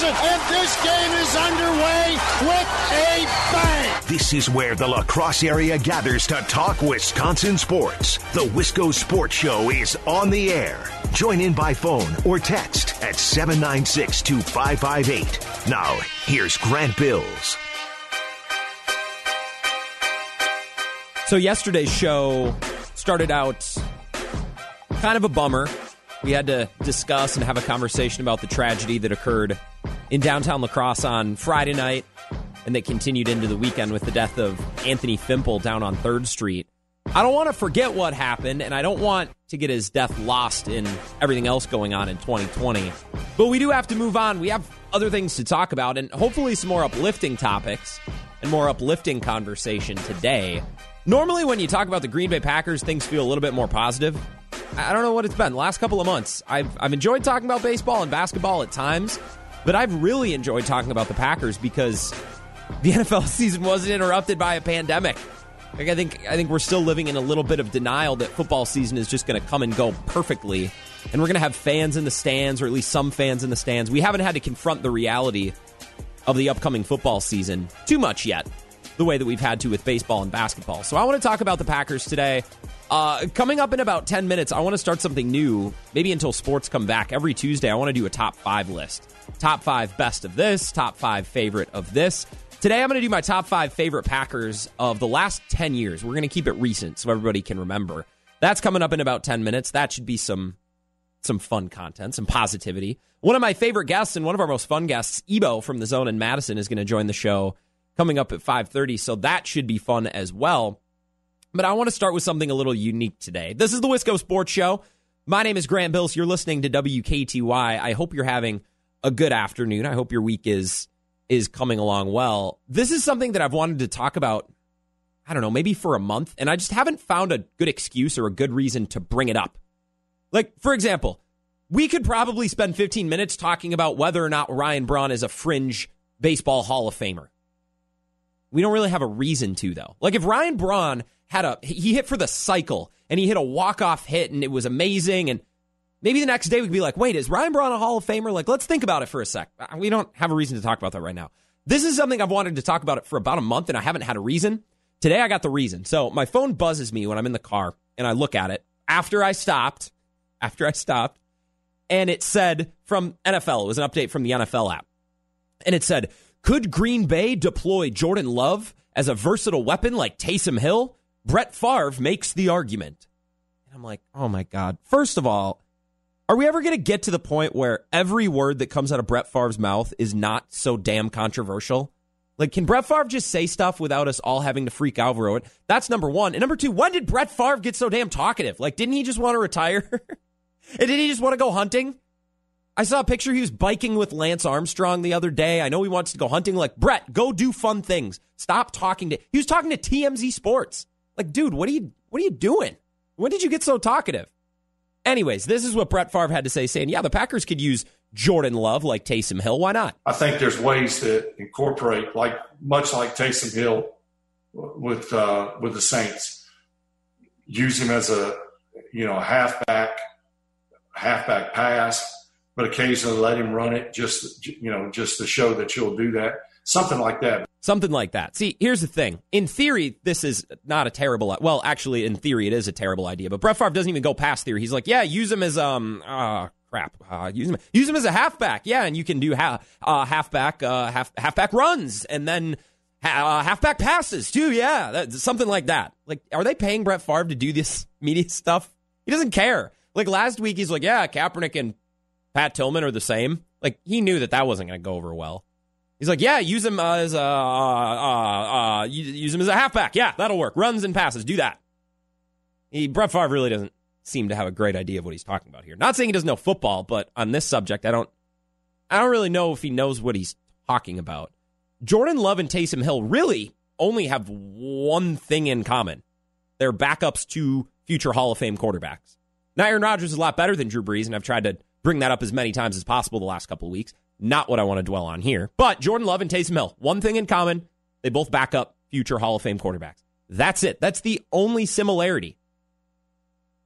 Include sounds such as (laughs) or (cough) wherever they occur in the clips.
Wisconsin, and this game is underway with a bang. This is where the La Crosse area gathers to talk Wisconsin sports. The Wisco Sports Show is on the air. Join in by phone or text at 796 2558. Now, here's Grant Bills. So, yesterday's show started out kind of a bummer. We had to discuss and have a conversation about the tragedy that occurred in downtown La Crosse on Friday night and that continued into the weekend with the death of Anthony Fimple down on 3rd Street. I don't want to forget what happened, and I don't want to get his death lost in everything else going on in 2020. But we do have to move on. We have other things to talk about, and hopefully some more uplifting topics and more uplifting conversation today. Normally, when you talk about the Green Bay Packers, things feel a little bit more positive. I don't know what it's been. The last couple of months, I've, I've enjoyed talking about baseball and basketball at times, but I've really enjoyed talking about the Packers because the (laughs) NFL season wasn't interrupted by a pandemic. Like I think I think we're still living in a little bit of denial that football season is just going to come and go perfectly, and we're going to have fans in the stands, or at least some fans in the stands. We haven't had to confront the reality of the upcoming football season too much yet, the way that we've had to with baseball and basketball. So I want to talk about the Packers today. Uh, coming up in about 10 minutes, I want to start something new, maybe until sports come back. Every Tuesday, I want to do a top five list. Top five best of this, top five favorite of this. Today, I'm going to do my top five favorite Packers of the last 10 years. We're going to keep it recent so everybody can remember. That's coming up in about 10 minutes. That should be some some fun content, some positivity. One of my favorite guests and one of our most fun guests, Ebo from the Zone in Madison, is going to join the show coming up at 5:30. So that should be fun as well. But I want to start with something a little unique today. This is the Wisco Sports Show. My name is Grant Bills. You're listening to WKTY. I hope you're having a good afternoon. I hope your week is is coming along well. This is something that I've wanted to talk about, I don't know, maybe for a month, and I just haven't found a good excuse or a good reason to bring it up. Like, for example, we could probably spend 15 minutes talking about whether or not Ryan Braun is a fringe baseball Hall of Famer. We don't really have a reason to, though. Like, if Ryan Braun had a, he hit for the cycle and he hit a walk-off hit and it was amazing and Maybe the next day we could be like, wait, is Ryan Braun a Hall of Famer? Like, let's think about it for a sec. Uh, we don't have a reason to talk about that right now. This is something I've wanted to talk about it for about a month and I haven't had a reason. Today I got the reason. So my phone buzzes me when I'm in the car and I look at it after I stopped, after I stopped, and it said from NFL, it was an update from the NFL app. And it said, could Green Bay deploy Jordan Love as a versatile weapon like Taysom Hill? Brett Favre makes the argument. And I'm like, oh my God. First of all, are we ever going to get to the point where every word that comes out of Brett Favre's mouth is not so damn controversial? Like, can Brett Favre just say stuff without us all having to freak out over it? That's number one. And number two, when did Brett Favre get so damn talkative? Like, didn't he just want to retire? (laughs) and did he just want to go hunting? I saw a picture he was biking with Lance Armstrong the other day. I know he wants to go hunting. Like, Brett, go do fun things. Stop talking to. He was talking to TMZ Sports. Like, dude, what are you what are you doing? When did you get so talkative? Anyways, this is what Brett Favre had to say, saying, yeah, the Packers could use Jordan Love like Taysom Hill. Why not? I think there's ways to incorporate, like much like Taysom Hill with uh, with the Saints, use him as a you know halfback, halfback pass, but occasionally let him run it just you know just to show that you'll do that, something like that. Something like that. See, here's the thing. In theory, this is not a terrible. Well, actually, in theory, it is a terrible idea. But Brett Favre doesn't even go past theory. He's like, yeah, use him as um, uh, crap. Uh, use him, use him as a halfback. Yeah, and you can do ha- uh, halfback, uh, half halfback runs, and then uh, halfback passes too. Yeah, that, something like that. Like, are they paying Brett Favre to do this (laughs) media stuff? He doesn't care. Like last week, he's like, yeah, Kaepernick and Pat Tillman are the same. Like he knew that that wasn't going to go over well. He's like, yeah, use him as a uh, uh, uh, use him as a halfback. Yeah, that'll work. Runs and passes, do that. He, Brett Favre really doesn't seem to have a great idea of what he's talking about here. Not saying he doesn't know football, but on this subject, I don't, I don't really know if he knows what he's talking about. Jordan Love and Taysom Hill really only have one thing in common: they're backups to future Hall of Fame quarterbacks. Now, Aaron Rodgers is a lot better than Drew Brees, and I've tried to bring that up as many times as possible the last couple of weeks. Not what I want to dwell on here. But Jordan Love and Taysom Hill, one thing in common, they both back up future Hall of Fame quarterbacks. That's it. That's the only similarity.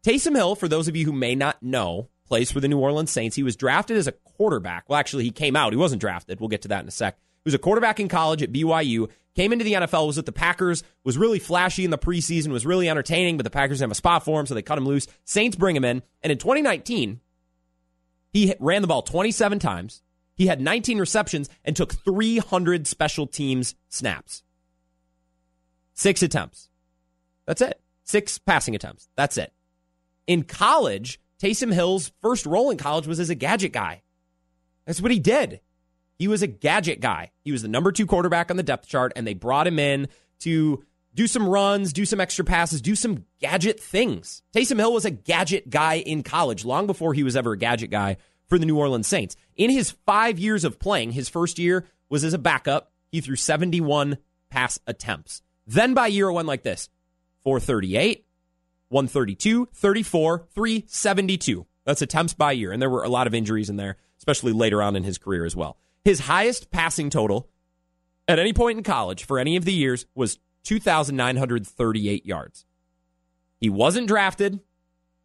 Taysom Hill, for those of you who may not know, plays for the New Orleans Saints. He was drafted as a quarterback. Well, actually, he came out. He wasn't drafted. We'll get to that in a sec. He was a quarterback in college at BYU, came into the NFL, was with the Packers, was really flashy in the preseason, was really entertaining, but the Packers didn't have a spot for him, so they cut him loose. Saints bring him in. And in 2019, he ran the ball 27 times. He had 19 receptions and took 300 special teams snaps. Six attempts. That's it. Six passing attempts. That's it. In college, Taysom Hill's first role in college was as a gadget guy. That's what he did. He was a gadget guy. He was the number two quarterback on the depth chart, and they brought him in to do some runs, do some extra passes, do some gadget things. Taysom Hill was a gadget guy in college long before he was ever a gadget guy for the New Orleans Saints. In his five years of playing, his first year was as a backup. He threw 71 pass attempts. Then by year one, like this 438, 132, 34, 372. That's attempts by year. And there were a lot of injuries in there, especially later on in his career as well. His highest passing total at any point in college for any of the years was 2,938 yards. He wasn't drafted.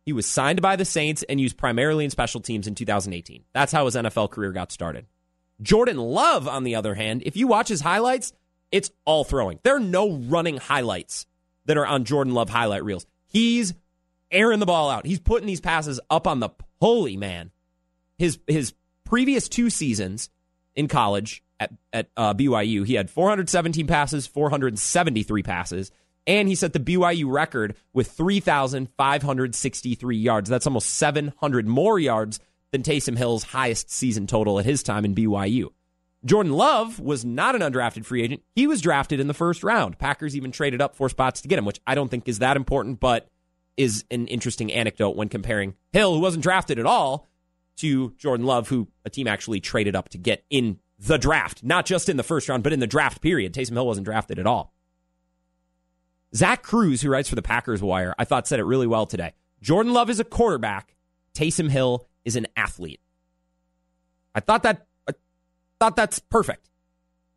He was signed by the Saints and used primarily in special teams in 2018. That's how his NFL career got started. Jordan Love, on the other hand, if you watch his highlights, it's all throwing. There are no running highlights that are on Jordan Love highlight reels. He's airing the ball out. He's putting these passes up on the pulley, man. His his previous two seasons in college at at uh, BYU, he had 417 passes, 473 passes, and he set the BYU record with 3,563 yards. That's almost 700 more yards than Taysom Hill's highest season total at his time in BYU. Jordan Love was not an undrafted free agent. He was drafted in the first round. Packers even traded up four spots to get him, which I don't think is that important, but is an interesting anecdote when comparing Hill, who wasn't drafted at all, to Jordan Love, who a team actually traded up to get in the draft, not just in the first round, but in the draft period. Taysom Hill wasn't drafted at all. Zach Kruse, who writes for the Packers Wire, I thought said it really well today. Jordan Love is a quarterback. Taysom Hill is an athlete. I thought that I thought that's perfect.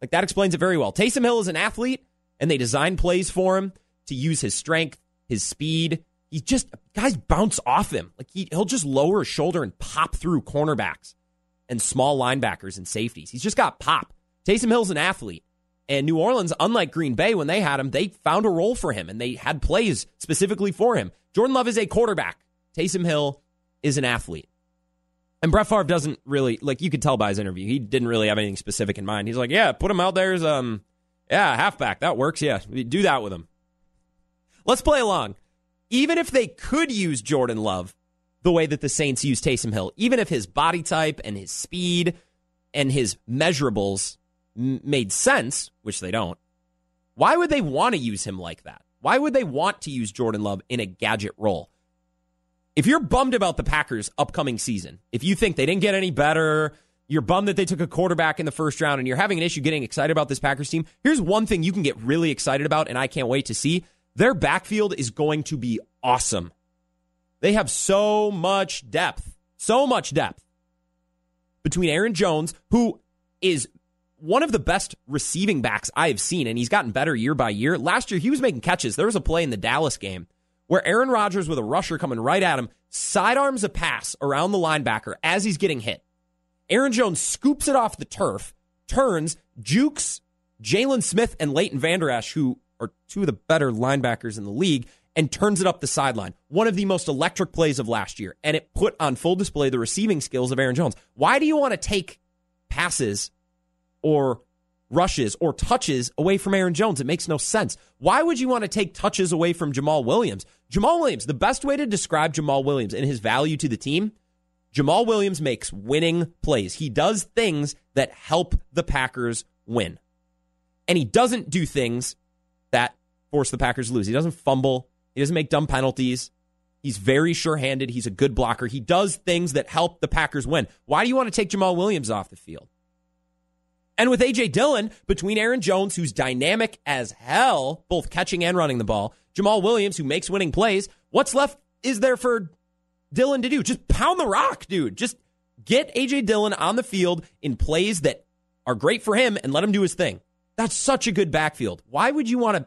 Like that explains it very well. Taysom Hill is an athlete, and they design plays for him to use his strength, his speed. He just guys bounce off him. Like he, he'll just lower his shoulder and pop through cornerbacks and small linebackers and safeties. He's just got pop. Taysom Hill's an athlete. And New Orleans, unlike Green Bay, when they had him, they found a role for him and they had plays specifically for him. Jordan Love is a quarterback. Taysom Hill is an athlete. And Brett Favre doesn't really like you could tell by his interview. He didn't really have anything specific in mind. He's like, yeah, put him out there as um, yeah, halfback. That works. Yeah, do that with him. Let's play along. Even if they could use Jordan Love the way that the Saints use Taysom Hill, even if his body type and his speed and his measurables made sense, which they don't, why would they want to use him like that? Why would they want to use Jordan Love in a gadget role? If you're bummed about the Packers' upcoming season, if you think they didn't get any better, you're bummed that they took a quarterback in the first round, and you're having an issue getting excited about this Packers team, here's one thing you can get really excited about, and I can't wait to see. Their backfield is going to be awesome. They have so much depth, so much depth between Aaron Jones, who is one of the best receiving backs I have seen, and he's gotten better year by year. Last year, he was making catches. There was a play in the Dallas game where Aaron Rodgers, with a rusher coming right at him, sidearms a pass around the linebacker as he's getting hit. Aaron Jones scoops it off the turf, turns, jukes Jaylon Smith and Leighton Vander Esch, who are two of the better linebackers in the league, and turns it up the sideline. One of the most electric plays of last year. And it put on full display the receiving skills of Aaron Jones. Why do you want to take passes or rushes or touches away from Aaron Jones? It makes no sense. Why would you want to take touches away from Jamaal Williams? Jamaal Williams, the best way to describe Jamaal Williams and his value to the team, Jamaal Williams makes winning plays. He does things that help the Packers win. And he doesn't do things that force the Packers to lose. He doesn't fumble. He doesn't make dumb penalties. He's very sure handed. He's a good blocker. He does things that help the Packers win. Why do you want to take Jamaal Williams off the field? And with A.J. Dillon, between Aaron Jones, who's dynamic as hell, both catching and running the ball, Jamaal Williams, who makes winning plays, what's left is there for Dillon to do? Just pound the rock, dude. Just get A.J. Dillon on the field in plays that are great for him and let him do his thing. That's such a good backfield. Why would you want to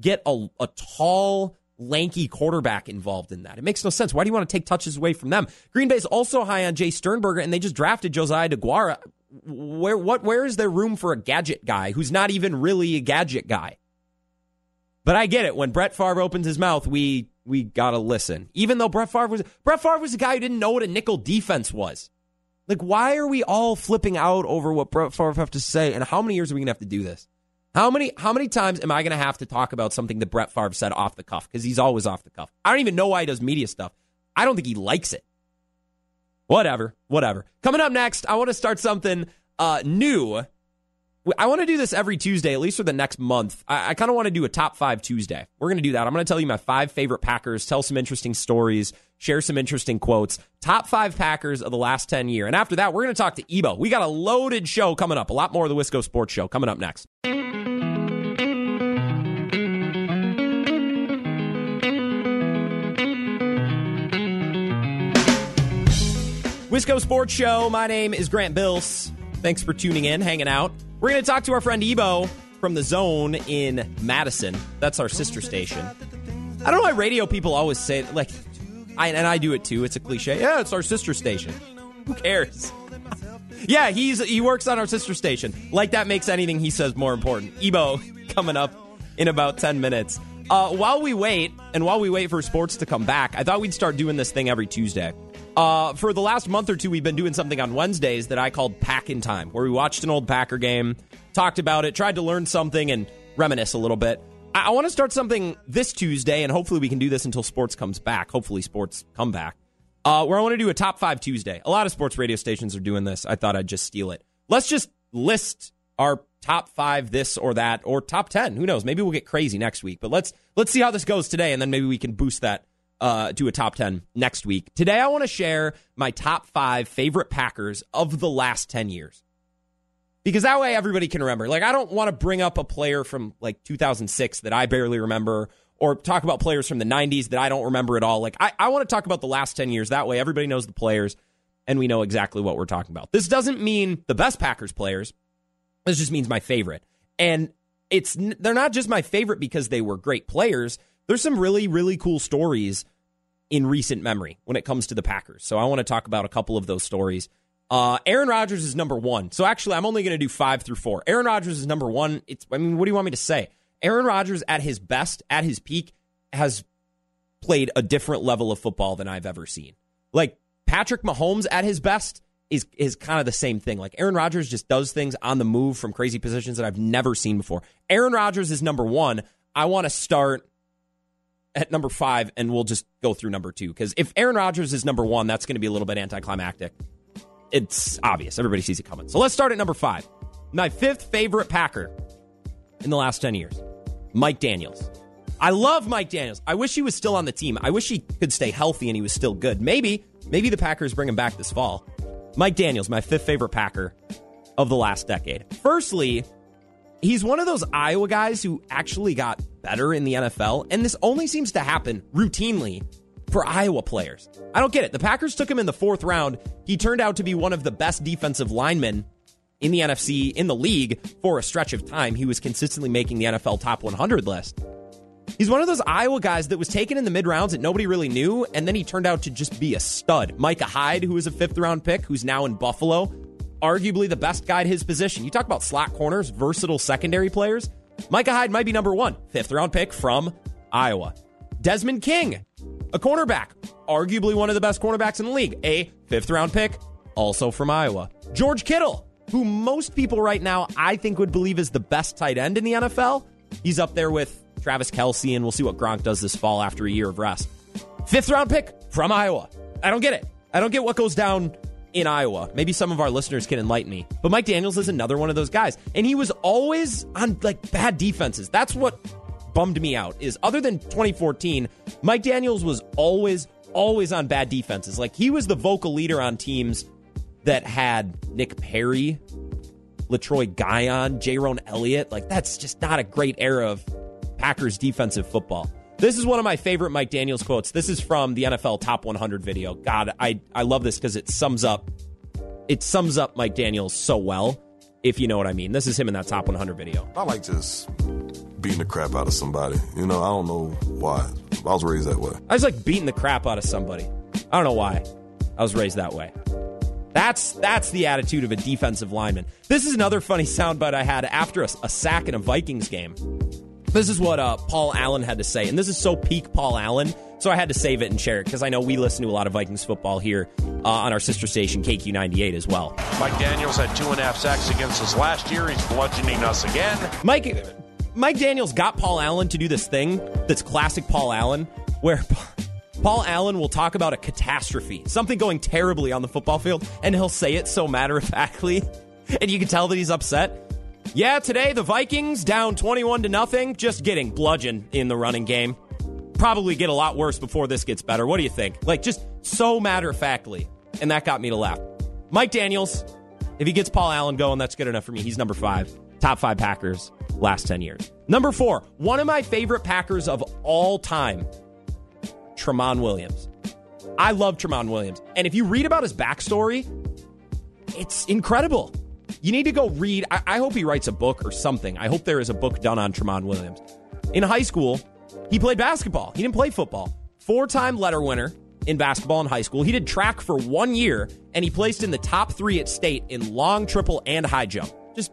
get a, a tall, lanky quarterback involved in that. It makes no sense. Why do you want to take touches away from them? Green Bay's also high on Jace Sternberger, and they just drafted Josiah DeGuara. Where what where is there room for a gadget guy who's not even really a gadget guy? But I get it. When Brett Favre opens his mouth, we we gotta listen. Even though Brett Favre was Brett Favre was a guy who didn't know what a nickel defense was. Like, why are we all flipping out over what Brett Favre have to say? And how many years are we gonna have to do this? How many how many times am I gonna have to talk about something that Brett Favre said off the cuff? Because he's always off the cuff. I don't even know why he does media stuff. I don't think he likes it. Whatever, whatever. Coming up next, I want to start something uh, new I want to do this every Tuesday, at least for the next month. I, I kind of want to do a top five Tuesday. We're going to do that. I'm going to tell you my five favorite Packers, tell some interesting stories, share some interesting quotes. Top five Packers of the last 10 year. And after that, we're going to talk to Ebo. We got a loaded show coming up. A lot more of the Wisco Sports Show coming up next. Wisco Sports Show. My name is Grant Bills. Thanks for tuning in, hanging out. We're going to talk to our friend Ebo from the Zone in Madison. That's our sister station. I don't know why radio people always say like, I, and I do it too. It's a cliche. Yeah, it's our sister station. Who cares? (laughs) yeah, he's he works on our sister station. Like that makes anything he says more important. Ebo (laughs) coming up in about ten minutes. Uh, while we wait, and while we wait for sports to come back, I thought we'd start doing this thing every Tuesday. Uh, for the last month or two, we've been doing something on Wednesdays that I called Pack in Time, where we watched an old Packer game, talked about it, tried to learn something, and reminisce a little bit. I, I want to start something this Tuesday, and hopefully we can do this until sports comes back. Hopefully, sports come back. Uh, where I want to do a top five Tuesday. A lot of sports radio stations are doing this. I thought I'd just steal it. Let's just list our top five, this or that, or top ten. Who knows? Maybe we'll get crazy next week. But let's let's see how this goes today, and then maybe we can boost that uh, to a top 10 next week. Today, I want to share my top five favorite Packers of the last 10 years. Because that way everybody can remember. Like, I don't want to bring up a player from like 2006 that I barely remember or talk about players from the 90s that I don't remember at all. Like, I, I want to talk about the last 10 years. That way everybody knows the players and we know exactly what we're talking about. This doesn't mean the best Packers players. This just means my favorite. And it's they're not just my favorite because they were great players there's some really, really cool stories in recent memory when it comes to the Packers. So I want to talk about a couple of those stories. Uh, Aaron Rodgers is number one. So actually, I'm only going to do five through four. Aaron Rodgers is number one. It's, I mean, what do you want me to say? Aaron Rodgers at his best, at his peak, has played a different level of football than I've ever seen. Like Patrick Mahomes at his best is is kind of the same thing. Like Aaron Rodgers just does things on the move from crazy positions that I've never seen before. Aaron Rodgers is number one. I want to start at number five, and we'll just go through number two. Because if Aaron Rodgers is number one, that's going to be a little bit anticlimactic. It's obvious. Everybody sees it coming. So let's start at number five. My fifth favorite Packer in the last 10 years Mike Daniels. I love Mike Daniels. I wish he was still on the team. I wish he could stay healthy and he was still good. Maybe, maybe the Packers bring him back this fall. Mike Daniels, my fifth favorite Packer of the last decade. Firstly, he's one of those Iowa guys who actually got better in the NFL, and this only seems to happen routinely for Iowa players. I don't get it. The Packers took him in the fourth round. He turned out to be one of the best defensive linemen in the NFC, in the league, for a stretch of time. He was consistently making the NFL top 100 list. He's one of those Iowa guys that was taken in the mid rounds that nobody really knew, and then he turned out to just be a stud. Micah Hyde, who was a fifth round pick, who's now in Buffalo, arguably the best guy at his position. You talk about slot corners, versatile secondary players. Micah Hyde might be number one, fifth round pick from Iowa. Desmond King, a cornerback, arguably one of the best cornerbacks in the league, a fifth round pick, also from Iowa. George Kittle, who most people right now I think would believe is the best tight end in the NFL. He's up there with Travis Kelce, and we'll see what Gronk does this fall after a year of rest. Fifth round pick from Iowa. I don't get it. I don't get what goes down in Iowa. Maybe some of our listeners can enlighten me. But Mike Daniels is another one of those guys. And he was always on like bad defenses. That's what bummed me out is other than 2014, Mike Daniels was always always on bad defenses. Like he was the vocal leader on teams that had Nick Perry, Letroy Guion, Jayrone Elliott. Like that's just not a great era of Packers defensive football. This is one of my favorite Mike Daniels quotes. This is from the NFL Top 100 video. God, I I love this because it sums up it sums up Mike Daniels so well, if you know what I mean. This is him in that Top 100 video. I like just beating the crap out of somebody. You know, I don't know why. I was raised that way. I was like beating the crap out of somebody. I don't know why. I was raised that way. That's that's the attitude of a defensive lineman. This is another funny (laughs) soundbite I had after a, a sack in a Vikings game. This is what uh, Paul Allen had to say, and this is so peak Paul Allen. So I had to save it and share it because I know we listen to a lot of Vikings football here uh, on our sister station KQ98 as well. Mike Daniels had two and a half sacks against us last year. He's bludgeoning us again. Mike Mike Daniels got Paul Allen to do this thing that's classic Paul Allen, where (laughs) Paul Allen will talk about a catastrophe, something going terribly on the football field, and he'll say it so matter of factly, (laughs) and you can tell that he's upset. Yeah, today the Vikings down 21 to nothing, just getting bludgeoned in the running game. Probably get a lot worse before this gets better. What do you think? Like, just so matter of factly. And that got me to laugh. Mike Daniels, if he gets Paul Allen going, that's good enough for me. He's number five. Top five Packers last 10 years. Number four, one of my favorite Packers of all time, Tramon Williams. I love Tramon Williams. And if you read about his backstory, it's incredible. You need to go read. I, I, hope he writes a book or something. I hope there is a book done on Tramon Williams. In high school, he played basketball. He didn't play football. Four time letter winner in basketball in high school. He did track for one year and he placed in the top three at state in long, triple, and high jump. Just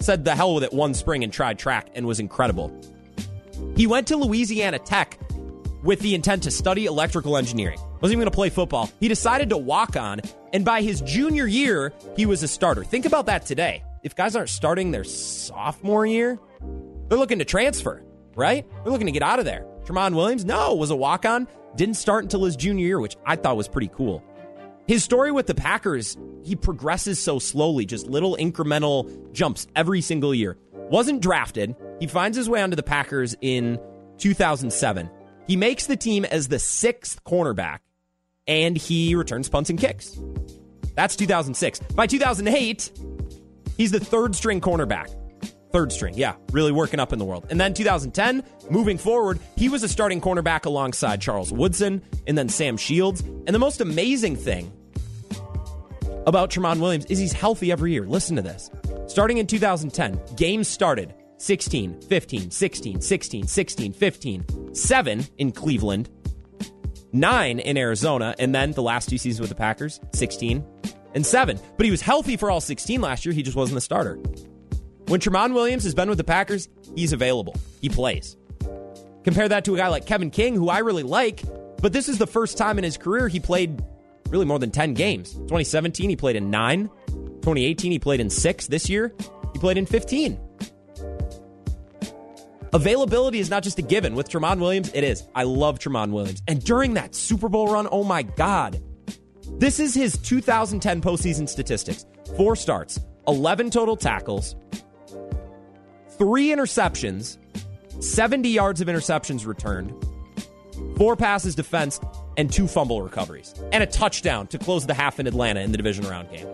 said the hell with it one spring and tried track and was incredible. He went to Louisiana Tech with the intent to study electrical engineering. Wasn't even going to play football. He decided to walk on, and by his junior year, he was a starter. Think about that today. If guys aren't starting their sophomore year, they're looking to transfer, right? They're looking to get out of there. Tramon Williams, no, was a walk on, didn't start until his junior year, which I thought was pretty cool. His story with the Packers, he progresses so slowly, just little incremental jumps every single year. Wasn't drafted. He finds his way onto the Packers in 2007. He makes the team as the sixth cornerback, and he returns punts and kicks. That's 2006. By 2008, he's the third string cornerback. Third string, yeah, really working up in the world. And then 2010, moving forward, he was a starting cornerback alongside Charles Woodson and then Sam Shields. And the most amazing thing about Tramon Williams is he's healthy every year. Listen to this. Starting in 2010, games started 16, 15, 16, 16, 16, 15, 7 in Cleveland, 9 in Arizona, and then the last two seasons with the Packers, 16 and 7. But he was healthy for all 16 last year. He just wasn't the starter. When Tramon Williams has been with the Packers, he's available. He plays. Compare that to a guy like Kevin King, who I really like, but this is the first time in his career he played really more than 10 games. 2017, he played in 9. 2018, he played in 6. This year, he played in 15. Availability is not just a given. With Tramon Williams, it is. I love Tramon Williams. And during that Super Bowl run, oh my God. This is his 2010 postseason statistics four starts, 11 total tackles, three interceptions, 70 yards of interceptions returned, four passes defensed, and two fumble recoveries, and a touchdown to close the half in Atlanta in the division round game.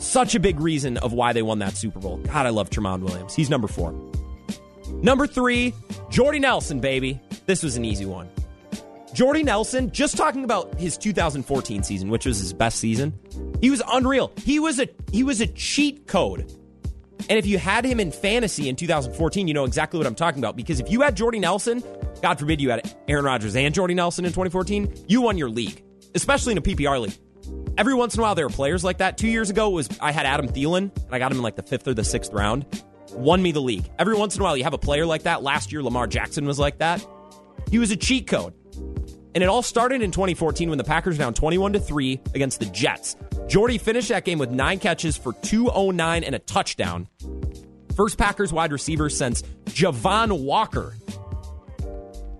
Such a big reason of why they won that Super Bowl. God, I love Tramon Williams. He's number four. Number three, Jordy Nelson, baby. This was an easy one. Jordy Nelson, just talking about his 2014 season, which was his best season, he was unreal. He was a he was a cheat code. And if you had him in fantasy in 2014, you know exactly what I'm talking about. Because if you had Jordy Nelson, God forbid you had Aaron Rodgers and Jordy Nelson in 2014, you won your league, especially in a PPR league. Every once in a while, there are players like that. Two years ago, was I had Adam Thielen, and I got him in like the fifth or the sixth round won me the league. Every once in a while, you have a player like that. Last year, Lamar Jackson was like that. He was a cheat code. And it all started in 2014 when the Packers down 21 to 3 against the Jets. Jordy finished that game with nine catches for 209 and a touchdown. First Packers wide receiver since Javon Walker.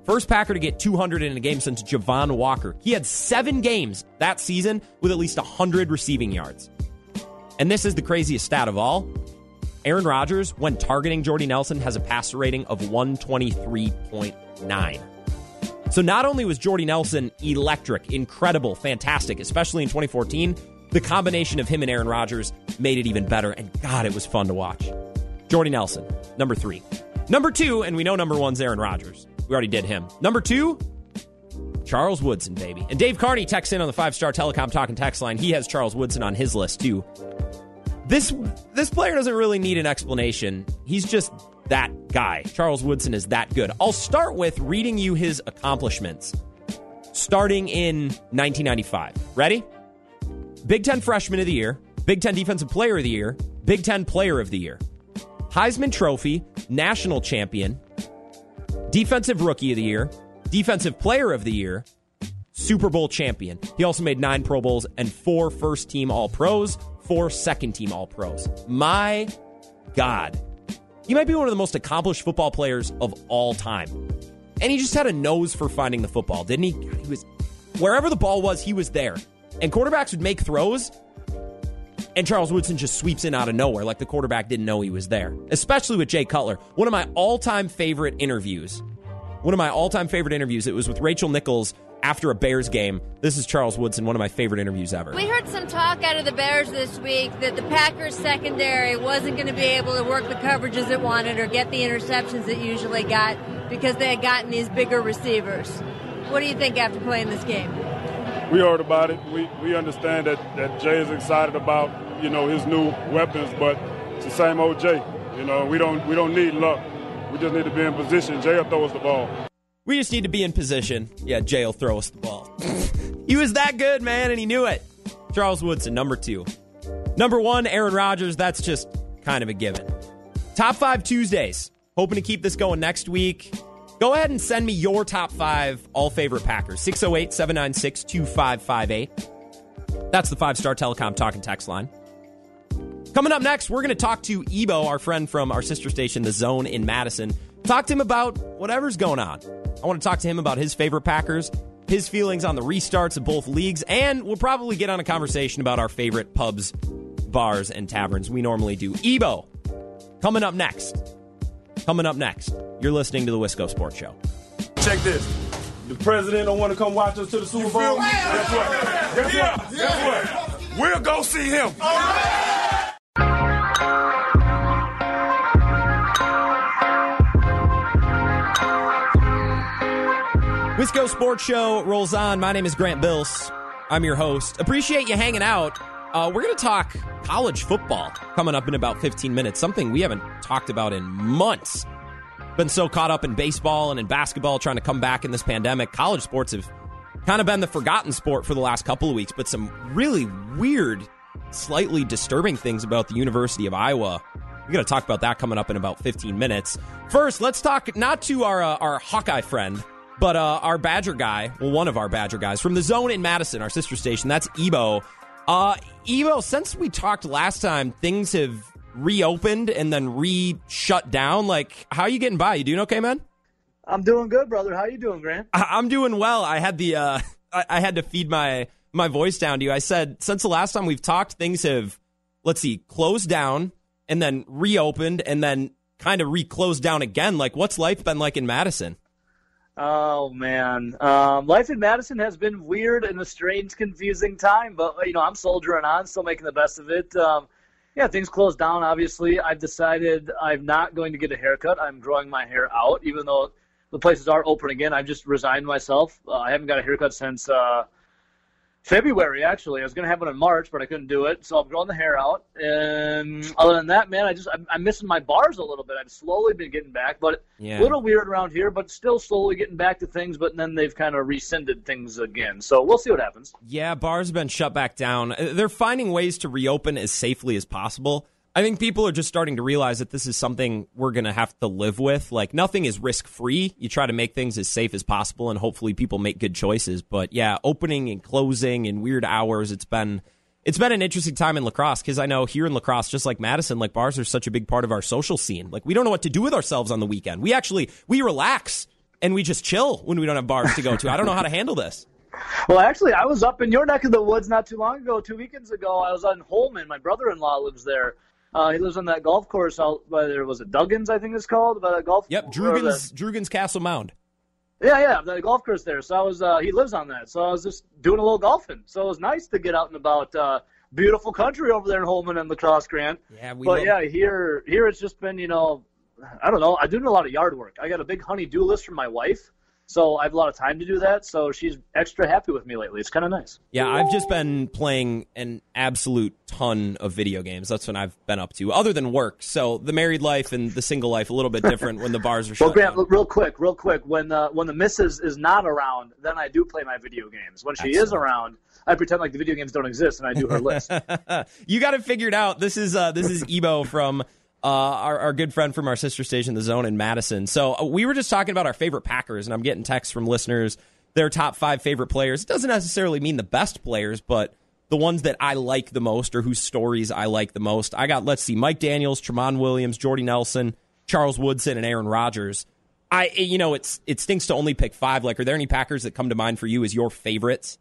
First Packer to get 200 in a game since Javon Walker. He had seven games that season with at least 100 receiving yards. And this is the craziest stat of all. Aaron Rodgers, when targeting Jordy Nelson, has a passer rating of 123.9. So not only was Jordy Nelson electric, incredible, fantastic, especially in 2014, the combination of him and Aaron Rodgers made it even better. And God, it was fun to watch. Jordy Nelson, number three. Number two, and we know number one's Aaron Rodgers. We already did him. Number two, Charles Woodson, baby. And Dave Carney texts in on the five star telecom talking text line. He has Charles Woodson on his list, too. This this player doesn't really need an explanation. He's just that guy. Charles Woodson is that good. I'll start with reading you his accomplishments starting in 1995. Ready? Big Ten Freshman of the Year, Big Ten Defensive Player of the Year, Big Ten Player of the Year, Heisman Trophy, National Champion, Defensive Rookie of the Year, Defensive Player of the Year, Super Bowl champion. He also made nine Pro Bowls and four first team All Pros, four second team All Pros. My God. He might be one of the most accomplished football players of all time. And he just had a nose for finding the football, didn't he? He was wherever the ball was, he was there. And quarterbacks would make throws, and Charles Woodson just sweeps in out of nowhere, like the quarterback didn't know he was there. Especially with Jay Cutler. One of my all time favorite interviews. One of my all time favorite interviews. It was with Rachel Nichols after a Bears game. This is Charles Woodson, one of my favorite interviews ever. We heard some talk out of the Bears this week that the Packers secondary wasn't going to be able to work the coverages it wanted or get the interceptions it usually got because they had gotten these bigger receivers. What do you think after playing this game? We heard about it. We, we understand that, that Jay is excited about, you know, his new weapons, but it's the same old Jay. You know, we don't we don't need luck. We just need to be in position. Jay will throw us the ball. We just need to be in position. Yeah, Jay will throw us the ball. (laughs) he was that good, man, and he knew it. Charles Woodson, number two. Number one, Aaron Rodgers. That's just kind of a given. Top five Tuesdays. Hoping to keep this going next week. Go ahead and send me your top five all favorite Packers. 608 796 2558. That's the five star telecom talking text line. Coming up next, we're going to talk to Ebo, our friend from our sister station, The Zone in Madison. Talk to him about whatever's going on. I want to talk to him about his favorite Packers, his feelings on the restarts of both leagues, and we'll probably get on a conversation about our favorite pubs, bars, and taverns. We normally do. Ebo, coming up next. Coming up next, you're listening to the Wisco Sports Show. Check this. The president don't want to come watch us to the Super Bowl. Guess what? Guess what? Guess what? We'll go see him. Wisco Sports Show rolls on. My name is Grant Bills. I'm your host. Appreciate you hanging out. Uh, we're going to talk college football coming up in about 15 minutes, something we haven't talked about in months. Been so caught up in baseball and in basketball trying to come back in this pandemic. College sports have kind of been the forgotten sport for the last couple of weeks, but some really weird, slightly disturbing things about the University of Iowa. We're going to talk about that coming up in about 15 minutes. First, let's talk not to our uh, our Hawkeye friend, but uh, our Badger guy, well, one of our Badger guys from the Zone in Madison, our sister station. That's Ebo. Uh, Ebo, since we talked last time, things have reopened and then re shut down. Like, how are you getting by? You doing okay, man? I'm doing good, brother. How are you doing, Grant? I- am doing well. I had the uh, I-, I had to feed my my voice down to you. I said since the last time we've talked, things have let's see closed down and then reopened and then kind of reclosed down again. Like, what's life been like in Madison? Oh man, um, life in Madison has been weird and a strange, confusing time. But you know, I'm soldiering on, still making the best of it. Um, yeah, things closed down. Obviously, I've decided I'm not going to get a haircut. I'm growing my hair out, even though the places are open again. I've just resigned myself. Uh, I haven't got a haircut since uh, February, actually. I was going to have one in March, but I couldn't do it. So I'm growing the hair out. And other than that, man, I just I'm, I'm missing my bars a little bit. I've slowly been getting back, but Yeah. a little weird around here, but still slowly getting back to things. But then they've kind of rescinded things again. So we'll see what happens. Yeah, bars have been shut back down. They're finding ways to reopen as safely as possible. I think people are just starting to realize that this is something we're going to have to live with. Like, nothing is risk free. You try to make things as safe as possible, and hopefully people make good choices. But yeah, opening and closing in weird hours, it's been. It's been an interesting time in La Crosse because I know here in La Crosse, just like Madison, like bars are such a big part of our social scene. Like we don't know what to do with ourselves on the weekend. We actually we relax and we just chill when we don't have bars to go to. I don't know how to handle this. (laughs) Well, actually, I was up in your neck of the woods not too long ago. Two weekends ago, I was on Holmen. My brother-in-law lives there. Uh, he lives on that golf course out by there. Was it Duggins? I think it's called. By that golf. Yep, Drugan's the- Drugan's Castle Mound. Yeah, yeah, the golf course there. So I was. Uh, he lives on that. So I was just doing a little golfing. So it was nice to get out and about. Uh, beautiful country over there in Holmen and La Crosse Grant. Yeah, we But love- yeah, here here it's just been you know, I don't know. I'm doing a lot of yard work. I got a big honey-do list from my wife. So I have a lot of time to do that. So she's extra happy with me lately. It's kind of nice. Yeah, I've just been playing an absolute ton of video games. That's what I've been up to, other than work. So the married life and the single life a little bit different when the bars are shut Well, Grant, down. real quick, real quick. When the when the missus is not around, then I do play my video games. When she is around, I pretend like the video games don't exist and I do her list. (laughs) you got it figured out. This is uh, this is Ebo from uh, our, our good friend from our sister station, The Zone in Madison. So uh, we were just talking about our favorite Packers, and I'm getting texts from listeners. Their top five favorite players. It doesn't necessarily mean the best players, but the ones that I like the most or whose stories I like the most. I got let's see, Mike Daniels, Tramon Williams, Jordy Nelson, Charles Woodson, and Aaron Rodgers. I you know it's it stinks to only pick five. Like, are there any Packers that come to mind for you as your favorites?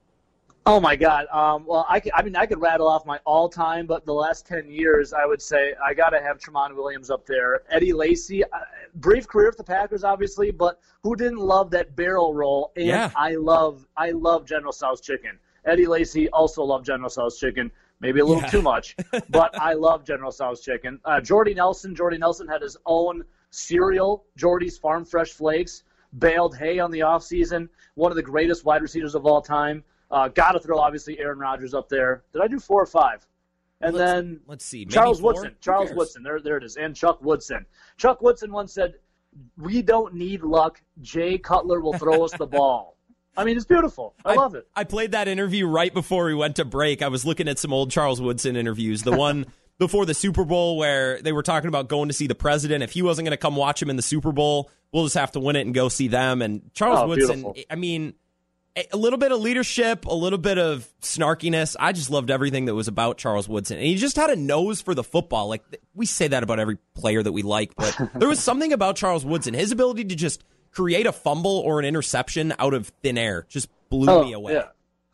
Oh my God! Um, well, I, could, I mean, I could rattle off my all-time, but the last ten years, I would say I got to have Tramon Williams up there. Eddie Lacy, uh, brief career with the Packers, obviously, but who didn't love that barrel roll? And Yeah. I love, I love General Tso's chicken. Eddie Lacy also loved General Tso's chicken, maybe a little Yeah. too much, (laughs) but I love General Tso's chicken. Uh, Jordy Nelson, Jordy Nelson had his own cereal, Jordy's Farm Fresh Flakes. Baled hay on the offseason. One of the greatest wide receivers of all time. Uh, Got to throw obviously Aaron Rodgers up there. Did I do four or five? And Let's- then let's see, Charles four? Woodson. Charles? Woodson. There, there it is. And Chuck Woodson. Chuck Woodson once said, "We don't need luck. Jay Cutler will throw us the ball." I mean, it's beautiful. I, love it. I played that interview right before we went to break. I was looking at some old Charles Woodson interviews. The one (laughs) before the Super Bowl where they were talking about going to see the president. If he wasn't going to come watch him in the Super Bowl, we'll just have to win it and go see them. And Charles Oh, Woodson, beautiful. I mean, a little bit of leadership, a little bit of snarkiness. I just loved everything that was about Charles Woodson. And he just had a nose for the football. Like we say that about every player that we like, but (laughs) there was something about Charles Woodson. His ability to just create a fumble or an interception out of thin air just blew Oh, me away. Yeah.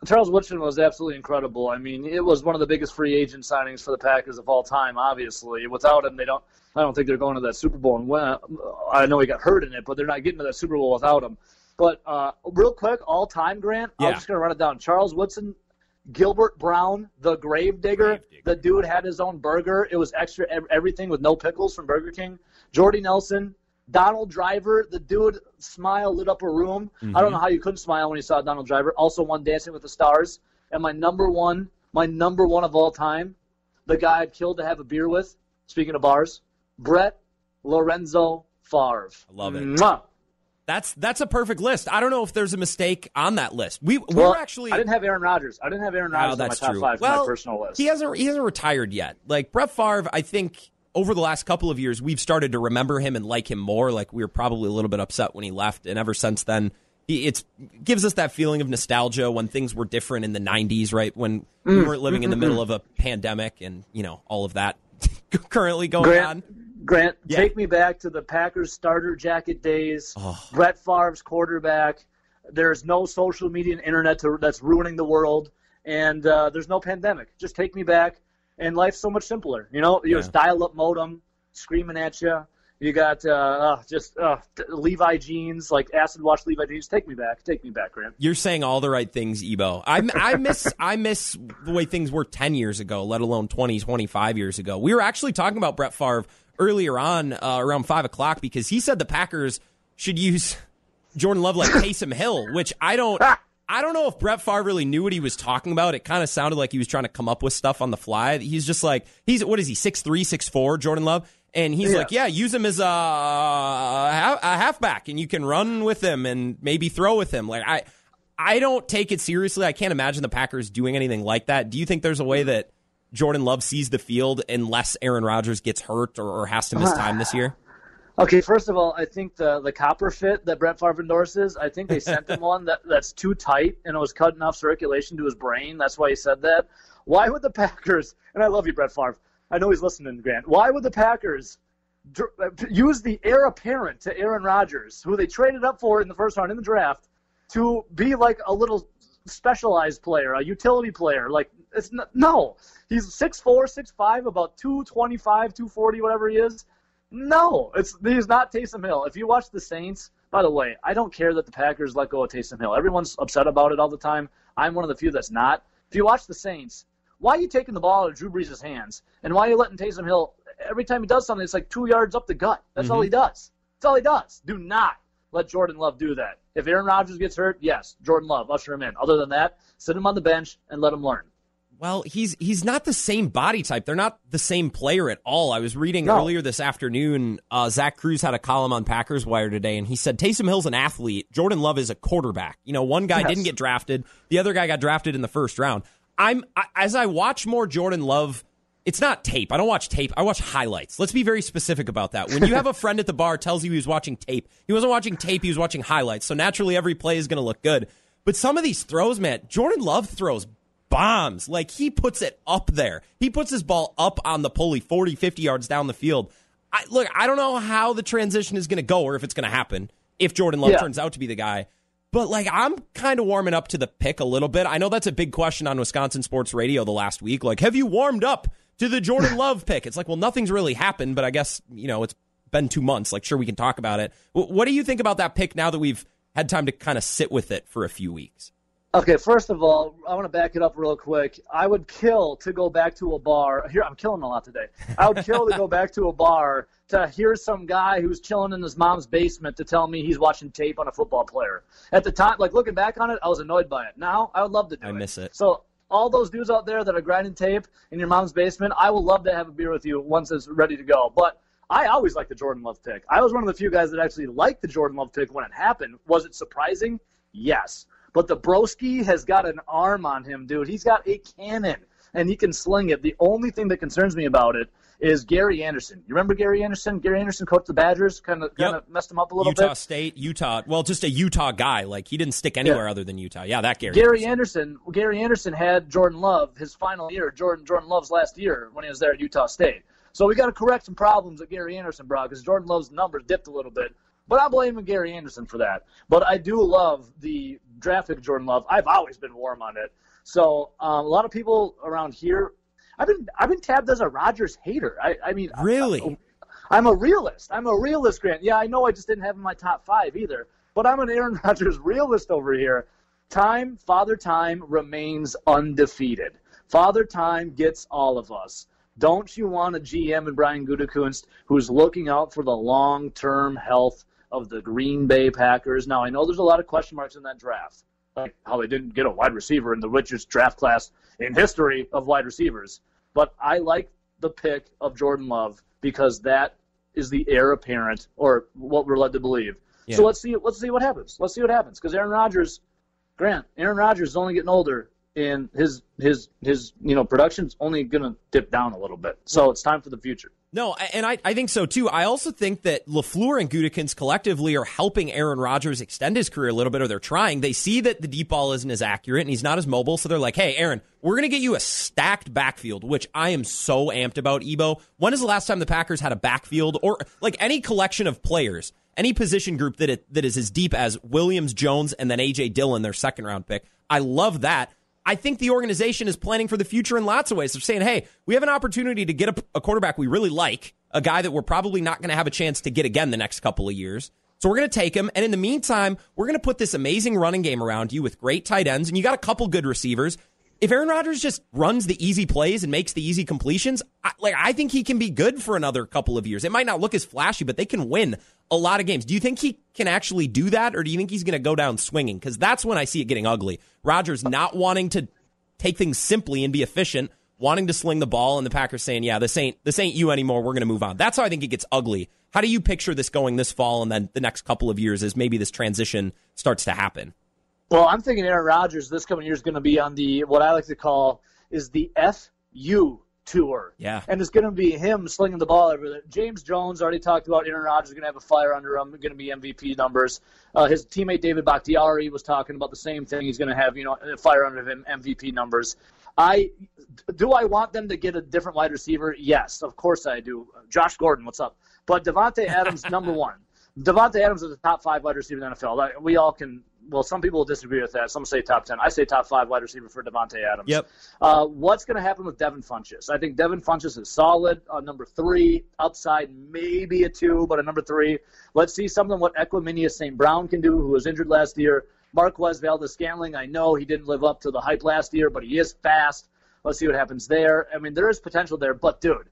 Charles Woodson was absolutely incredible. I mean, it was one of the biggest free agent signings for the Packers of all time. Obviously, without him, they don't. I don't think they're going to that Super Bowl and win. I know he got hurt in it, but they're not getting to that Super Bowl without him. But uh, real quick, all time, Grant. I'm just going to run it down. Charles Woodson, Gilbert Brown, the Grave Digger. The dude had his own burger. It was extra everything with no pickles from Burger King. Jordy Nelson, Donald Driver, the dude smile lit up a room. I don't know how you couldn't smile when you saw Donald Driver. Also won Dancing with the Stars. And my number one, my number one of all time, the guy I'd kill to have a beer with. Speaking of bars, Brett Lorenzo Favre. I love it. Mwah. That's that's a perfect list. I don't know if there's a mistake on that list. We we Well, were actually I didn't have Aaron Rodgers. I didn't have Aaron Oh, Rodgers on my that's top true. five well, my personal list. he hasn't he hasn't retired yet. Like Brett Favre, I think over the last couple of years we've started to remember him and like him more. Like we were probably a little bit upset when he left, and ever since then, it gives us that feeling of nostalgia when things were different in the '90s, right? When we Mm. weren't living in the middle of a pandemic and you know all of that (laughs) currently going Grant, on. Grant, Yeah. take me back to the Packers starter jacket days. Oh. Brett Favre's quarterback. There's no social media and internet to, that's ruining the world, and uh, there's no pandemic. Just take me back, and life's so much simpler. You know, you just dial-up modem screaming at you. You got uh, uh, just uh, Levi jeans, like acid wash Levi jeans. Take me back. Take me back, Grant. You're saying all the right things, Ebo. I, I miss (laughs) I miss the way things were 10 years ago, let alone 20, 25 years ago. We were actually talking about Brett Favre earlier on uh, around 5 o'clock because he said the Packers should use (laughs) Jordan Love like Taysom Hill, which I don't. I don't know if Brett Favre really knew what he was talking about. It kind of sounded like he was trying to come up with stuff on the fly. He's just like he's what is he six three six four Jordan Love, and he's Yeah. like yeah use him as a, a a halfback and you can run with him and maybe throw with him. Like I I don't take it seriously. I can't imagine the Packers doing anything like that. Do you think there's a way that Jordan Love sees the field unless Aaron Rodgers gets hurt or, or has to miss time this year? (sighs) Okay, first of all, I think the the copper fit that Brett Favre endorses, I think they sent him (laughs) one that, that's too tight and it was cutting off circulation to his brain. That's why he said that. Why would the Packers? And I love you, Brett Favre. I know he's listening, Grant. Why would the Packers dr- uh, use the heir apparent to Aaron Rodgers, who they traded up for in the first round in the draft, to be like a little specialized player, a utility player? Like it's n- no. He's 6'4", 6'5", about 225, 240, whatever he is. No, it's he's not Taysom Hill. If you watch the Saints, by the way, I don't care that the Packers let go of Taysom Hill. Everyone's upset about it all the time. I'm one of the few that's not. If you watch the Saints, why are you taking the ball out of Drew Brees' hands? And why are you letting Taysom Hill every time he does something, it's like two yards up the gut. That's all mm-hmm. he does. That's all he does. Do not let Jordan Love do that. If Aaron Rodgers gets hurt, yes, Jordan Love, usher him in. Other than that, sit him on the bench and let him learn. Well, he's he's not the same body type. They're not the same player at all. I was reading No. earlier this afternoon. Uh, Zach Kruse had a column on Packers Wire today, and he said Taysom Hill's an athlete. Jordan Love is a quarterback. You know, one guy Yes. didn't get drafted, the other guy got drafted in the first round. I'm I, as I watch more Jordan Love. It's not tape. I don't watch tape. I watch highlights. Let's be very specific about that. When you have a friend at the bar tells you he was watching tape, he wasn't watching tape. He was watching highlights. So naturally, every play is going to look good. But some of these throws, man, Jordan Love throws bombs. Like he puts it up there. He puts his ball up on the pulley 40, 50 yards down the field. I, look, I don't know how the transition is going to go or if it's going to happen if Jordan Love Yeah. turns out to be the guy. But like I'm kind of warming up to the pick a little bit. I know that's a big question on Wisconsin Sports Radio the last week. Like, have you warmed up to the Jordan (laughs) Love pick? It's like, well, nothing's really happened, but I guess you know it's been two months. Like, sure, we can talk about it. W- What do you think about that pick now that we've had time to kind of sit with it for a few weeks? Okay, first of all, I want to back it up real quick. I would kill to go back to a bar. Here, I'm killing a lot today. I would kill to go back to a bar to hear some guy who's chilling in his mom's basement to tell me he's watching tape on a football player. At the time, like looking back on it, I was annoyed by it. Now, I would love to do I it. miss it. So, all those dudes out there that are grinding tape in your mom's basement, I will love to have a beer with you once it's ready to go. But I always liked the Jordan Love pick. I was one of the few guys that actually liked the Jordan Love pick when it happened. Was it surprising? Yes. But the broski has got an arm on him, dude. He's got a cannon, and he can sling it. The only thing that concerns me about it is Gary Anderson. You remember Gary Anderson? Gary Anderson coached the Badgers, kind of kind Yep. messed him up a little Utah bit. Utah State, Utah. Well, just a Utah guy. Like he didn't stick anywhere other than Utah. Yeah, that Gary. Gary Anderson. Gary Anderson had Jordan Love his final year. Jordan Jordan Love's last year when he was there at Utah State. So we got to correct some problems that Gary Anderson brought because Jordan Love's numbers dipped a little bit. But I blame Gary Anderson for that. But I do love the draft pick of Jordan Love. I've always been warm on it. So um, a lot of people around here, I've been I've been tabbed as a Rodgers hater. I, I mean, Really? I'm a realist. I'm a realist, Grant. Yeah, I know I just didn't have him in my top five either, but I'm an Aaron (laughs) Rodgers realist over here. Time, Father Time remains undefeated. Father Time gets all of us. Don't you want a GM in Brian Gutekunst who's looking out for the long-term health of the Green Bay Packers? Now, I know there's a lot of question marks in that draft, like how they didn't get a wide receiver in the richest draft class in history of wide receivers. But I like the pick of Jordan Love because that is the heir apparent, or what we're led to believe. Yeah. So let's see. Let's see what happens. Let's see what happens because Aaron Rodgers, Grant, Aaron Rodgers is only getting older, and his his his you know production's only gonna dip down a little bit. So it's time for the future. No, and I, I think so too. I also think that LaFleur and Gutekunst collectively are helping Aaron Rodgers extend his career a little bit, or they're trying. They see that the deep ball isn't as accurate and he's not as mobile, so they're like, hey, Aaron, we're going to get you a stacked backfield, which I am so amped about, Ebo. When is the last time the Packers had a backfield or like any collection of players, any position group that, it, that is as deep as Williams, Jones, and then A.J. Dillon, their second round pick? I love that. I think the organization is planning for the future in lots of ways. They're saying, hey, we have an opportunity to get a, a quarterback we really like, a guy that we're probably not going to have a chance to get again the next couple of years. So we're going to take him. And in the meantime, we're going to put this amazing running game around you with great tight ends. And you got a couple good receivers. If Aaron Rodgers just runs the easy plays and makes the easy completions, I, like I think he can be good for another couple of years. It might not look as flashy, but they can win a lot of games. Do you think he can actually do that, or do you think he's going to go down swinging? Because that's when I see it getting ugly. Rodgers not wanting to take things simply and be efficient, wanting to sling the ball, and the Packers saying, "Yeah, this ain't this ain't you anymore. We're going to move on." That's how I think it gets ugly. How do you picture this going this fall, and then the next couple of years as maybe this transition starts to happen? Well, I'm thinking Aaron Rodgers this coming year is going to be on the what I like to call is the FU tour. Yeah. And it's going to be him slinging the ball everywhere. James Jones already talked about Aaron Rodgers going to have a fire under him, going to be MVP numbers. Uh, his teammate David Bakhtiari was talking about the same thing. He's going to have you know a fire under him MVP numbers. I do I want them to get a different wide receiver? Yes, of course I do. Josh Gordon, what's up? But Davante Adams, number (laughs) one. Davante Adams is a top five wide receiver in the NFL. Like, We all can. Well, some people will disagree with that. Some say top ten. I say top five wide receiver for Davante Adams. Yep. Uh, what's going to happen with Devin Funchess? I think Devin Funchess is solid. Uh, number three, upside maybe a two, but a number three. Let's see something what Equanimeous St. Brown can do, who was injured last year. Marquez Valdes Scantling, I know he didn't live up to the hype last year, but he is fast. Let's see what happens there. I mean, there is potential there, but dude,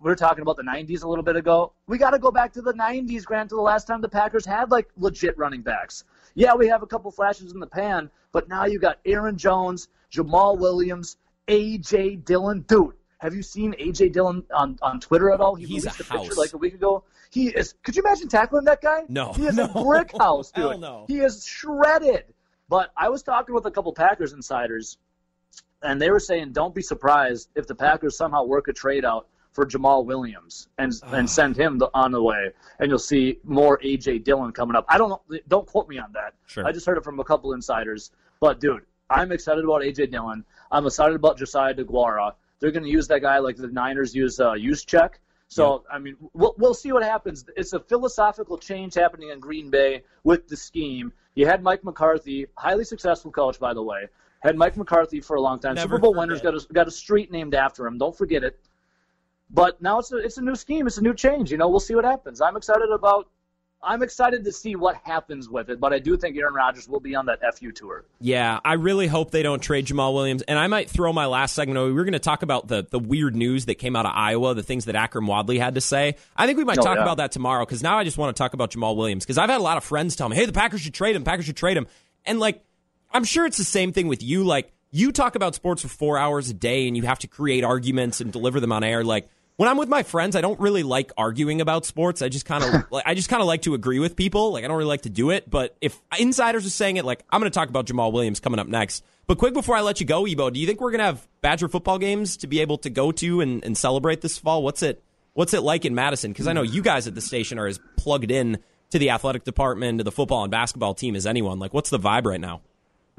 we were talking about the 90s a little bit ago. We got to go back to the 90s, Grant, to the last time the Packers had like legit running backs. Yeah, we have a couple flashes in the pan, but now you got Aaron Jones, Jamaal Williams, A.J. Dillon. Dude, have you seen A.J. Dillon on, on Twitter at all? He He's a, a picture like a week ago. He is. Could you imagine tackling that guy? No. He is (laughs) no. a brick house, dude. Hell no. He is shredded. But I was talking with a couple Packers insiders, and they were saying, don't be surprised if the Packers somehow work a trade out for Jamaal Williams and and send him the, on the way, and you'll see more AJ Dillon coming up. I don't don't quote me on that. Sure. I just heard it from a couple insiders. But dude, I'm excited about AJ Dillon. I'm excited about Josiah DeGuara. They're going to use that guy like the Niners use uh, Juszczyk. So I mean, we'll we'll see what happens. It's a philosophical change happening in Green Bay with the scheme. You had Mike McCarthy, highly successful coach, by the way. Had Mike McCarthy for a long time. Never Super Bowl winners got a, got a street named after him. Don't forget it. But now it's a it's a new scheme. It's a new change. You know, we'll see what happens. I'm excited about. I'm excited to see what happens with it. But I do think Aaron Rodgers will be on that FU tour. Yeah, I really hope they don't trade Jamaal Williams. And I might throw my last segment away. We were going to talk about the, the weird news that came out of Iowa, the things that Akrum Wadley had to say. I think we might Oh, talk yeah. about that tomorrow because now I just want to talk about Jamaal Williams because I've had a lot of friends tell me, hey, the Packers should trade him. Packers should trade him. And like, I'm sure it's the same thing with you. Like, you talk about sports for four hours a day and you have to create arguments and deliver them on air. Like, when I'm with my friends, I don't really like arguing about sports. I just kind of, (laughs) like, I just kind of like to agree with people. Like, I don't really like to do it. But if insiders are saying it, like, I'm going to talk about Jamaal Williams coming up next. But quick before I let you go, Ebo, do you think we're going to have Badger football games to be able to go to and, and celebrate this fall? What's it, what's it like in Madison? Because I know you guys at the station are as plugged in to the athletic department, to the football and basketball team as anyone. Like, what's the vibe right now?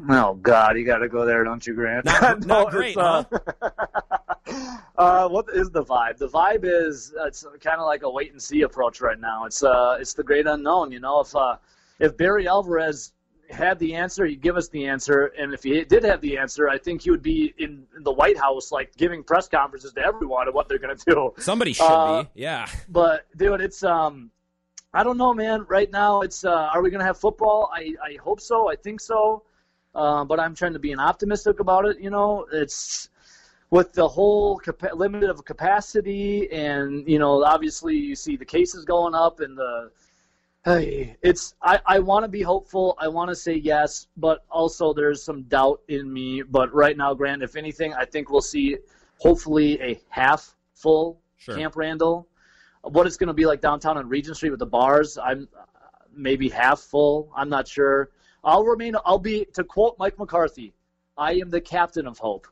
Oh God, you got to go there, don't you, Grant? Not, No, (laughs) not great, uh, huh? (laughs) uh, what is the vibe? The vibe is uh, it's kind of like a wait and see approach right now. It's uh, it's the great unknown. You know, if uh, if Barry Alvarez had the answer, he'd give us the answer, and if he did have the answer, I think he would be in, in the White House, like giving press conferences to everyone of what they're going to do. Somebody should Uh, be. Yeah. But dude, it's um, I don't know, man. Right now, it's uh, are we gonna have football? I I hope so. I think so. Uh, but I'm trying to be an optimistic about it. You know, it's with the whole capa- limit of capacity, and you know, obviously you see the cases going up, and the hey, it's I I want to be hopeful. I want to say yes, but also there's some doubt in me. But right now, Grant, if anything, I think we'll see hopefully a half full Sure. Camp Randall. What it's going to be like downtown on Regent Street with the bars, I'm maybe half full. I'm not sure. I'll remain. I'll be to quote Mike McCarthy. I am the captain of hope,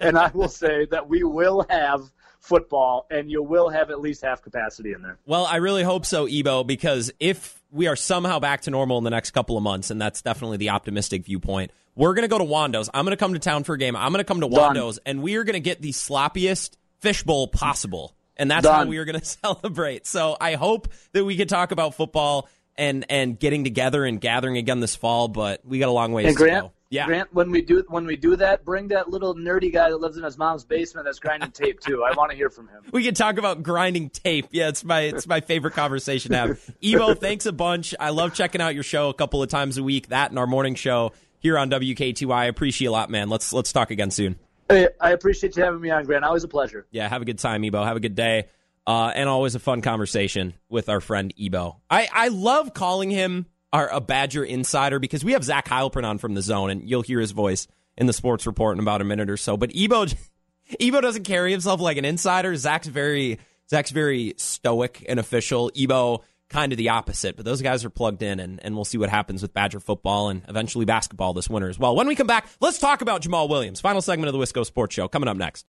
and I will say that we will have football, and you will have at least half capacity in there. Well, I really hope so, Ebo, because if we are somehow back to normal in the next couple of months, and that's definitely the optimistic viewpoint, we're going to go to Wando's. I'm going to come to town for a game. I'm going to come to Done. Wando's, and we are going to get the sloppiest fishbowl possible. And that's how we are going (laughs) to celebrate. So I hope that we could talk about football and, and getting together and gathering again this fall, but we got a long ways to go. Yeah. Grant, when we do when we do that, bring that little nerdy guy that lives in his mom's basement that's grinding (laughs) tape too. I want to hear from him. We can talk about grinding tape. Yeah, it's my it's my favorite conversation to have. (laughs) Ebo, thanks a bunch. I love checking out your show a couple of times a week. That and our morning show here on WKTY. I appreciate you a lot, man. Let's let's talk again soon. Hey, I appreciate you having me on, Grant. Always a pleasure. Yeah, have a good time, Ebo. Have a good day. Uh, and always a fun conversation with our friend Ebo. I, I love calling him our a Badger insider because we have Zach Heilprin on from the zone, and you'll hear his voice in the sports report in about a minute or so. But Ebo (laughs) Ebo doesn't carry himself like an insider. Zach's very Zach's very stoic and official. Ebo kind of the opposite. But those guys are plugged in, and, and we'll see what happens with Badger football and eventually basketball this winter as well. When we come back, let's talk about Jamaal Williams. Final segment of the Wisco Sports Show coming up next.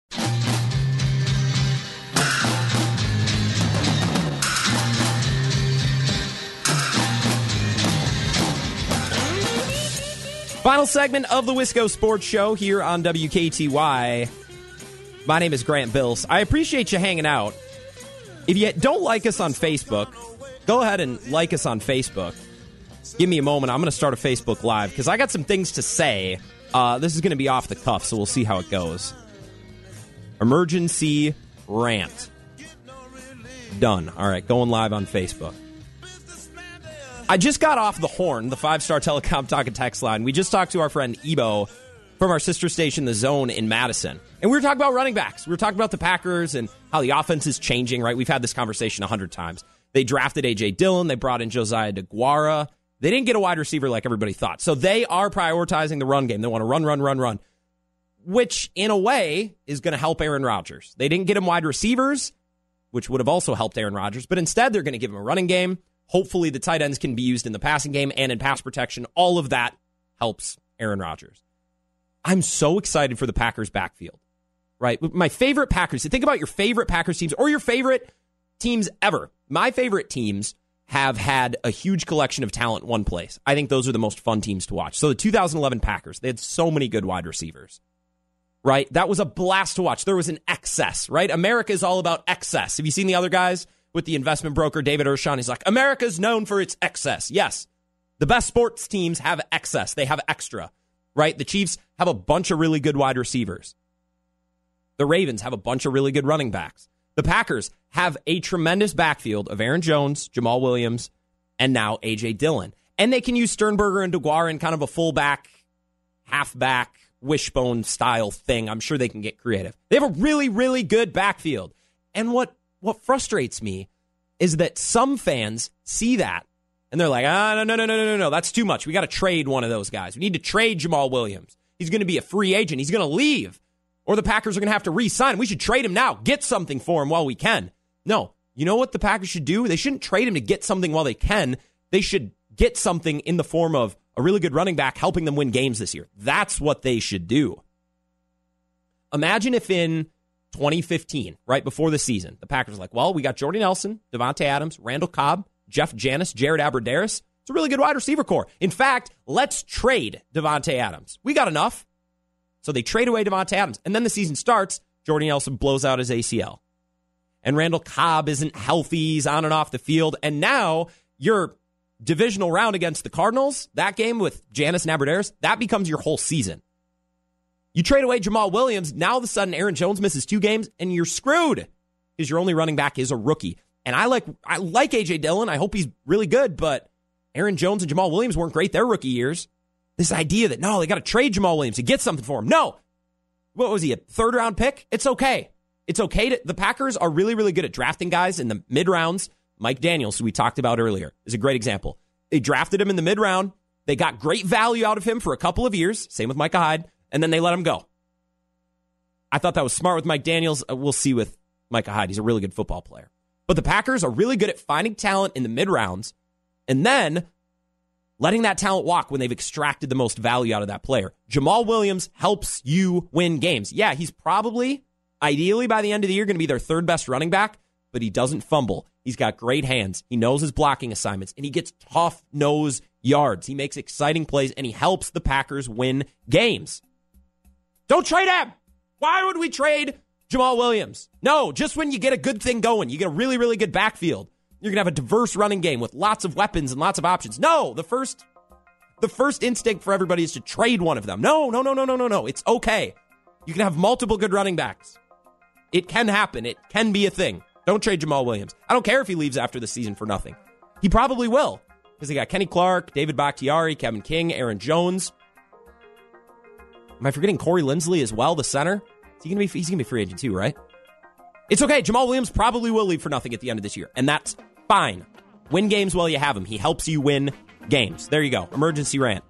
Final segment of the Wisco Sports Show here on WKTY. My name is Grant Bills. I appreciate you hanging out. If you don't like us on Facebook, go ahead and like us on Facebook. Give me a moment. I'm going to start a Facebook Live because I got some things to say. Uh, this is going to be off the cuff, so we'll see how it goes. Emergency rant. Done. All right, going live on Facebook. I just got off the horn, the five star telecom talk and text line. We just talked to our friend Ebo from our sister station, The Zone in Madison. And we were talking about running backs. We were talking about the Packers and how the offense is changing, right? We've had this conversation a hundred times. They drafted A.J. Dillon, they brought in Josiah DeGuara. They didn't get a wide receiver like everybody thought. So they are prioritizing the run game. They want to run, run, run, run, which in a way is going to help Aaron Rodgers. They didn't get him wide receivers, which would have also helped Aaron Rodgers, but instead they're going to give him a running game. Hopefully the tight ends can be used in the passing game and in pass protection. All of that helps Aaron Rodgers. I'm so excited for the Packers backfield. Right? My favorite Packers. Think about your favorite Packers teams or your favorite teams ever. My favorite teams have had a huge collection of talent one place. I think those are the most fun teams to watch. So the 2011 Packers, they had so many good wide receivers. Right? That was a blast to watch. There was an excess, right? America is all about excess. Have you seen the other guys with the investment broker David Ershon? He's like, America's known for its excess. Yes. The best sports teams have excess. They have extra, right? The Chiefs have a bunch of really good wide receivers. The Ravens have a bunch of really good running backs. The Packers have a tremendous backfield of Aaron Jones, Jamaal Williams, and now A.J. Dillon. And they can use Sternberger and Deguara in kind of a fullback, halfback, wishbone style thing. I'm sure they can get creative. They have a really, really good backfield. And what, what frustrates me is that some fans see that and they're like, ah, no, no, no, no, no, no, that's too much. We got to trade one of those guys. We need to trade Jamaal Williams. He's going to be a free agent. He's going to leave or the Packers are going to have to re sign him. We should trade him now, get something for him while we can. No, you know what the Packers should do? They shouldn't trade him to get something while they can. They should get something in the form of a really good running back helping them win games this year. That's what they should do. Imagine if in 2015, right before the season, the Packers like, well, we got Jordy Nelson, Davante Adams, Randall Cobb, Jeff Janis, Jared Abbrederis. It's a really good wide receiver core. In fact, let's trade Davante Adams. We got enough. So they trade away Davante Adams. And then the season starts. Jordy Nelson blows out his ACL. And Randall Cobb isn't healthy. He's on and off the field. And now your divisional round against the Cardinals, that game with Janis and Abbrederis, that becomes your whole season. You trade away Jamaal Williams. Now all of a sudden Aaron Jones misses two games and you're screwed because your only running back is a rookie. And I like I like AJ Dillon. I hope he's really good, but Aaron Jones and Jamaal Williams weren't great their rookie years. This idea that no, they got to trade Jamaal Williams to get something for him. No. What was he, a third round pick? It's okay. It's okay to, the Packers are really, really good at drafting guys in the mid rounds. Mike Daniels, who we talked about earlier, is a great example. They drafted him in the mid round. They got great value out of him for a couple of years. Same with Micah Hyde. And then they let him go. I thought that was smart with Mike Daniels. Uh, we'll see with Micah Hyde. He's a really good football player. But the Packers are really good at finding talent in the mid rounds and then letting that talent walk when they've extracted the most value out of that player. Jamaal Williams helps you win games. Yeah, he's probably, ideally by the end of the year, going to be their third best running back, but he doesn't fumble. He's got great hands. He knows his blocking assignments, and he gets tough nose yards. He makes exciting plays, and he helps the Packers win games. Don't trade him. Why would we trade Jamaal Williams? No, just when you get a good thing going, you get a really, really good backfield. You're to have a diverse running game with lots of weapons and lots of options. No, the first the first instinct for everybody is to trade one of them. No, no, no, no, no, no, no. It's okay. You can have multiple good running backs. It can happen. It can be a thing. Don't trade Jamaal Williams. I don't care if he leaves after the season for nothing. He probably will because they got Kenny Clark, David Bakhtiari, Kevin King, Aaron Jones. Am I forgetting Corey Linsley as well, the center? Is he gonna be? He's gonna be free agent too, right? It's okay. Jamaal Williams probably will leave for nothing at the end of this year, and that's Fine. Win games while you have him. He helps you win games. There you go. Emergency rant.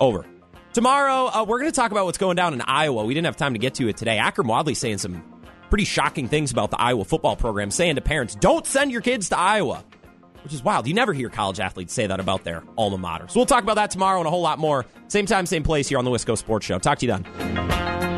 Over. Tomorrow, uh, we're going to talk about what's going down in Iowa. We didn't have time to get to it today. Akrum Wadley saying some pretty shocking things about the Iowa football program, saying to parents, don't send your kids to Iowa, which is wild. You never hear college athletes say that about their alma mater. So we'll talk about that tomorrow and a whole lot more. Same time, same place here on the Wisco Sports Show. Talk to you then.